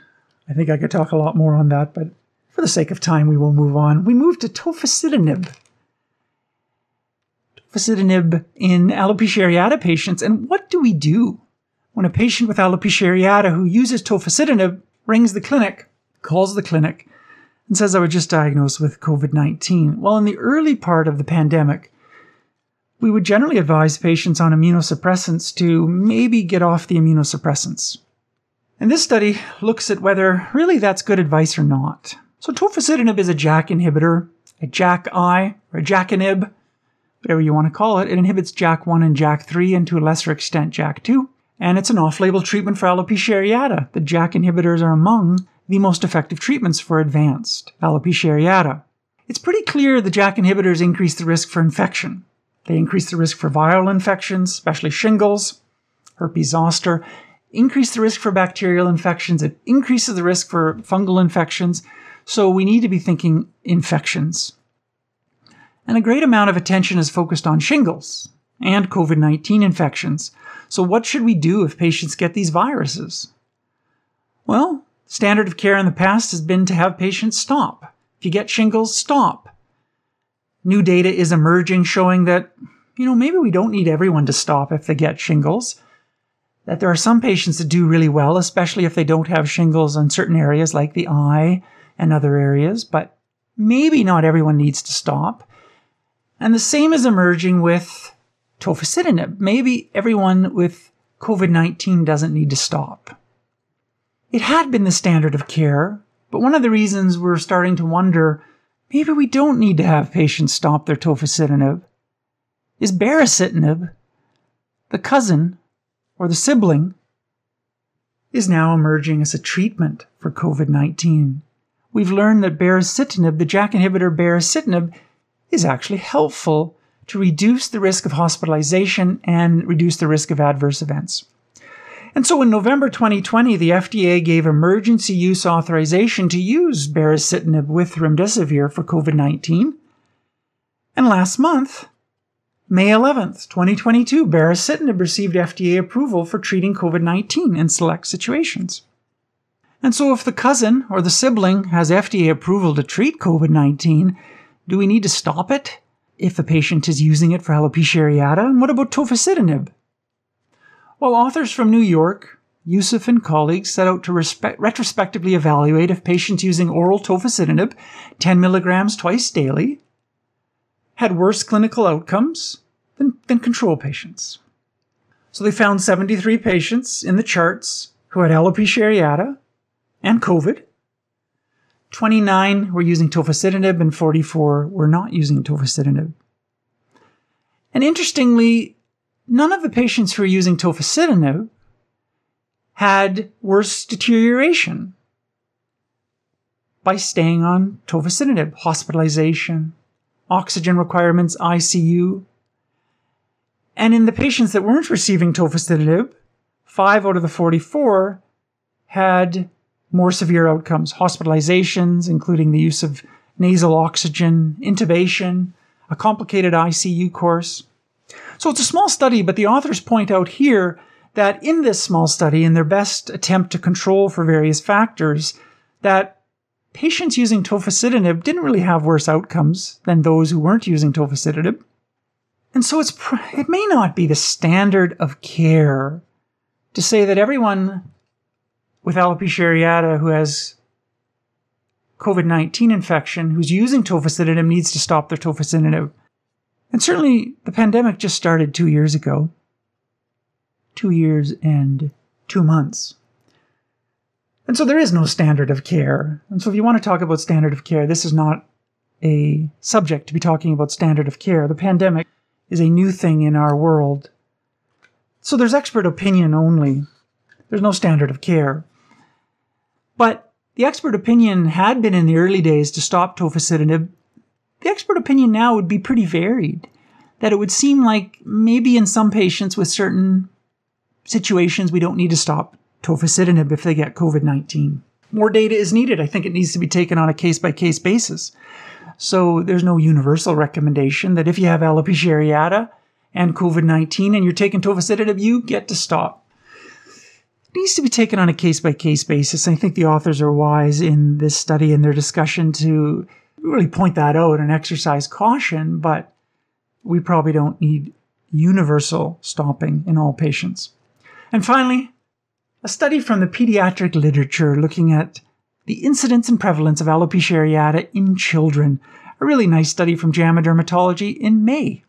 I think I could talk a lot more on that, but for the sake of time, we will move on. We move to tofacitinib tofacitinib in alopecia areata patients. And what do we do when a patient with alopecia areata who uses tofacitinib rings the clinic, calls the clinic, and says, I was just diagnosed with COVID 19? Well, in the early part of the pandemic, we would generally advise patients on immunosuppressants to maybe get off the immunosuppressants. And this study looks at whether really that's good advice or not. So tofacitinib is a JAK inhibitor, a JAK-I, or a JAKinib, whatever you want to call it. It inhibits JAK1 and JAK3 and to a lesser extent JAK2. And it's an off label treatment for alopecia areata. The JAK inhibitors are among the most effective treatments for advanced alopecia areata. It's pretty clear the JAK inhibitors increase the risk for infection. They increase the risk for viral infections, especially shingles, herpes zoster, increase the risk for bacterial infections, it increases the risk for fungal infections. So we need to be thinking infections and a great amount of attention is focused on shingles and COVID 19 infections. So, what should we do if patients get these viruses? Well, standard of care in the past has been to have patients stop. If you get shingles, stop. New data is emerging showing that, you know, maybe we don't need everyone to stop if they get shingles. That there are some patients that do really well, especially if they don't have shingles in certain areas like the eye and other areas, but maybe not everyone needs to stop. And the same is emerging with tofacitinib. Maybe everyone with COVID 19 doesn't need to stop. It had been the standard of care, but one of the reasons we're starting to wonder maybe we don't need to have patients stop their tofacitinib is baricitinib, the cousin or the sibling, is now emerging as a treatment for COVID 19. We've learned that baricitinib, the JAK inhibitor baricitinib, is actually helpful to reduce the risk of hospitalization and reduce the risk of adverse events. And so in November 2020, the FDA gave emergency use authorization to use baricitinib with remdesivir for COVID 19. And last month, May 11th, 2022, baricitinib received FDA approval for treating COVID 19 in select situations. And so, if the cousin or the sibling has FDA approval to treat COVID 19, do we need to stop it if the patient is using it for alopecia areata? And what about tofacitinib? Well, authors from New York, Yusuf and colleagues set out to respe- retrospectively evaluate if patients using oral tofacitinib, 10 milligrams twice daily, had worse clinical outcomes than, than control patients. So they found 73 patients in the charts who had alopecia areata and COVID. 29 were using tofacitinib and 44 were not using tofacitinib. And interestingly, none of the patients who were using tofacitinib had worse deterioration by staying on tofacitinib, hospitalization, oxygen requirements, ICU. And in the patients that weren't receiving tofacitinib, five out of the 44 had more severe outcomes, hospitalizations, including the use of nasal oxygen, intubation, a complicated ICU course. So it's a small study, but the authors point out here that in this small study, in their best attempt to control for various factors, that patients using tofacitinib didn't really have worse outcomes than those who weren't using tofacitinib. And so it's it may not be the standard of care to say that everyone with alopecia areata who has COVID 19 infection who's using tofacitinib needs to stop their tofacitinib. And certainly the pandemic just started two years ago. Two years and two months. And so there is no standard of care. And so if you want to talk about standard of care, this is not a subject to be talking about standard of care. The pandemic is a new thing in our world. So there's expert opinion only. There's no standard of care. But the expert opinion had been in the early days to stop tofacitinib. The expert opinion now would be pretty varied. That it would seem like maybe in some patients with certain situations we don't need to stop tofacitinib if they get COVID 19. More data is needed. I think it needs to be taken on a case by case basis. So there's no universal recommendation that if you have alopecia areata and COVID 19 and you're taking tofacitinib, you get to stop. It needs to be taken on a case by case basis. I think the authors are wise in this study and their discussion to really point that out and exercise caution, but we probably don't need universal stopping in all patients. And finally, a study from the pediatric literature looking at the incidence and prevalence of alopecia areata in children. A really nice study from JAMA Dermatology in May.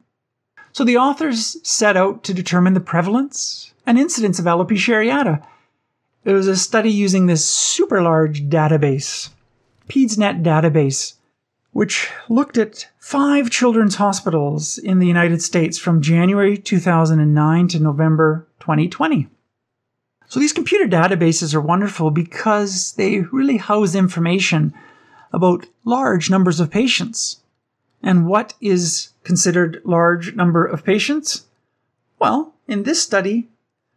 So the authors set out to determine the prevalence and incidence of alopecia areata. It was a study using this super large database, PedsNet database, which looked at five children's hospitals in the United States from January 2009 to November 2020. So these computer databases are wonderful because they really house information about large numbers of patients. And what is considered large number of patients? Well, in this study,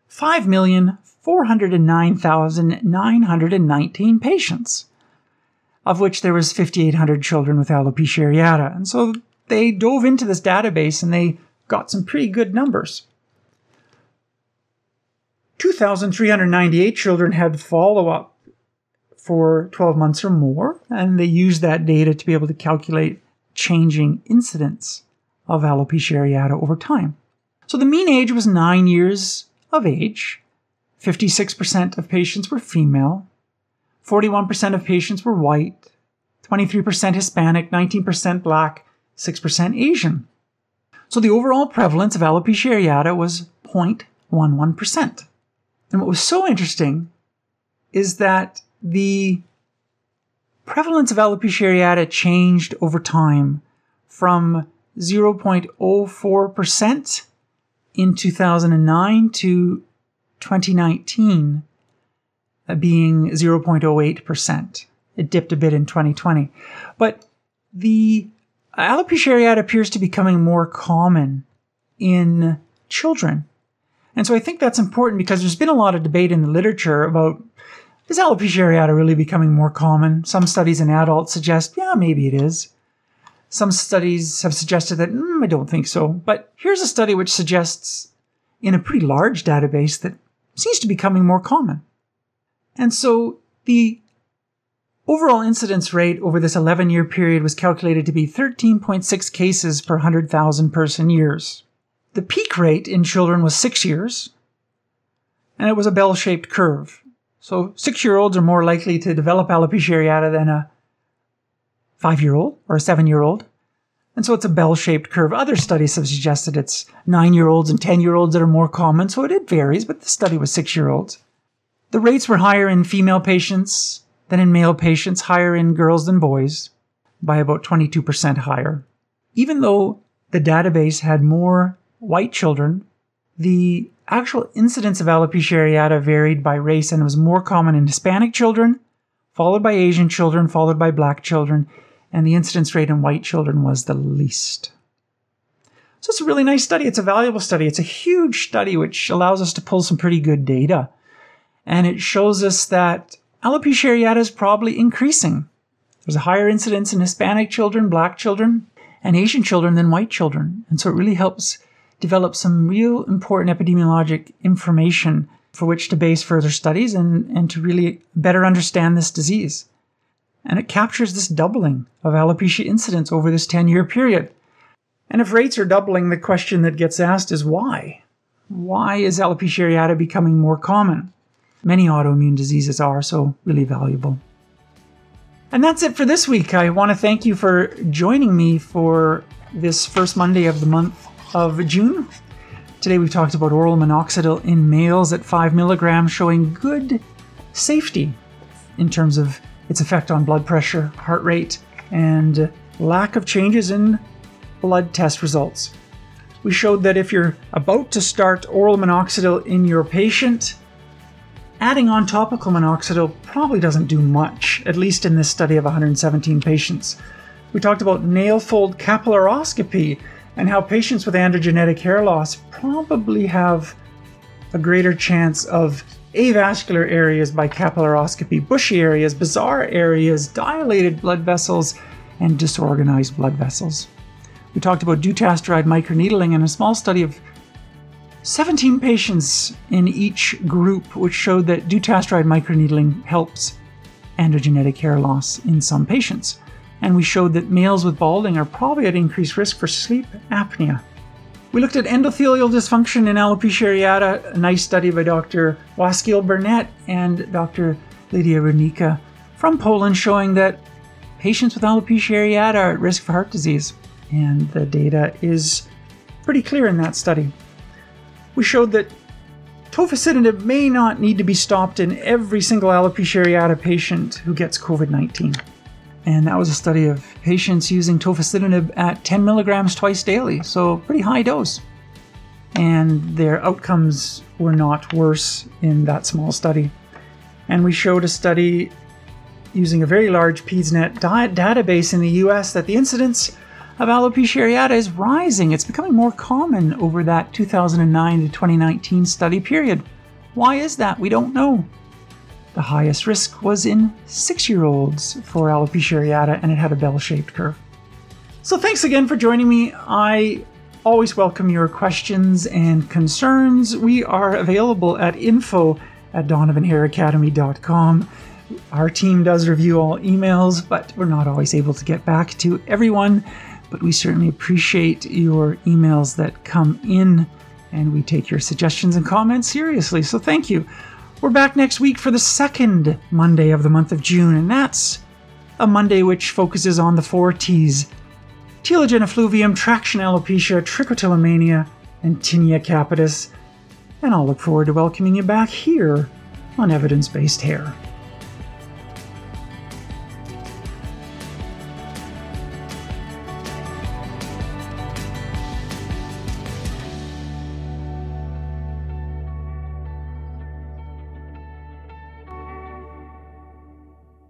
5,409,919 patients, of which there was 5,800 children with alopecia areata. And so they dove into this database and they got some pretty good numbers. 2,398 children had follow up for 12 months or more, and they used that data to be able to calculate changing incidence of alopecia areata over time. So the mean age was nine years of age. 56% of patients were female. 41% of patients were white. 23% Hispanic, 19% black, 6% Asian. So the overall prevalence of alopecia areata was 0.11%. And what was so interesting is that the prevalence of alopecia areata changed over time from 0.04% in 2009 to 2019 uh, being 0.08%. It dipped a bit in 2020. But the alopecia areata appears to be becoming more common in children. And so I think that's important because there's been a lot of debate in the literature about is alopecia areata really becoming more common? Some studies in adults suggest, yeah, maybe it is. Some studies have suggested that, mm, I don't think so. But here's a study which suggests, in a pretty large database, that seems to be becoming more common. And so the overall incidence rate over this 11 year period was calculated to be 13.6 cases per 100,000 person years. The peak rate in children was six years, and it was a bell shaped curve. So six year olds are more likely to develop alopecia areata than a five year old or a seven year old. And so it's a bell shaped curve. Other studies have suggested it's nine year olds and 10 year olds that are more common. So it varies, but the study was six year olds. The rates were higher in female patients than in male patients, higher in girls than boys by about 22% higher. Even though the database had more white children, the actual incidence of alopecia areata varied by race and was more common in Hispanic children, followed by Asian children, followed by black children, and the incidence rate in white children was the least. So it's a really nice study. It's a valuable study. It's a huge study which allows us to pull some pretty good data. And it shows us that alopecia areata is probably increasing. There's a higher incidence in Hispanic children, black children, and Asian children than white children. And so it really helps develop some real important epidemiologic information for which to base further studies and, and to really better understand this disease. And it captures this doubling of alopecia incidence over this 10 year period. And if rates are doubling, the question that gets asked is why? Why is alopecia areata becoming more common? Many autoimmune diseases are, so really valuable. And that's it for this week. I want to thank you for joining me for this first Monday of the month of June. Today we've talked about oral minoxidil in males at 5 milligrams, showing good safety in terms of its effect on blood pressure, heart rate, and lack of changes in blood test results. We showed that if you're about to start oral minoxidil in your patient, adding on topical minoxidil probably doesn't do much, at least in this study of 117 patients. We talked about nail fold capillaroscopy and how patients with androgenetic hair loss probably have a greater chance of avascular areas by capillaroscopy, bushy areas, bizarre areas, dilated blood vessels, and disorganized blood vessels. We talked about dutasteride microneedling in a small study of 17 patients in each group, which showed that dutasteride microneedling helps androgenetic hair loss in some patients and we showed that males with balding are probably at increased risk for sleep apnea. We looked at endothelial dysfunction in alopecia areata, a nice study by Dr. Waśkiel Burnat and Dr. Lidia Rudnicka from Poland showing that patients with alopecia areata are at risk for heart disease, and the data is pretty clear in that study. We showed that tofacitinib may not need to be stopped in every single alopecia areata patient who gets COVID 19 and that was a study of patients using tofacitinib at 10 milligrams twice daily, so pretty high dose. And their outcomes were not worse in that small study. And we showed a study using a very large PedsNet database in the US that the incidence of alopecia areata is rising. It's becoming more common over that 2009 to 2019 study period. Why is that? We don't know. The highest risk was in six year olds for alopecia areata, and it had a bell shaped curve. So, thanks again for joining me. I always welcome your questions and concerns. We are available at info at donovanhairacademy.com. Our team does review all emails, but we're not always able to get back to everyone. But we certainly appreciate your emails that come in, and we take your suggestions and comments seriously. So, thank you. We're back next week for the second Monday of the month of June, and that's a Monday which focuses on the four T's telogen effluvium, traction alopecia, trichotillomania, and tinea capitis. And I'll look forward to welcoming you back here on Evidence Based Hair.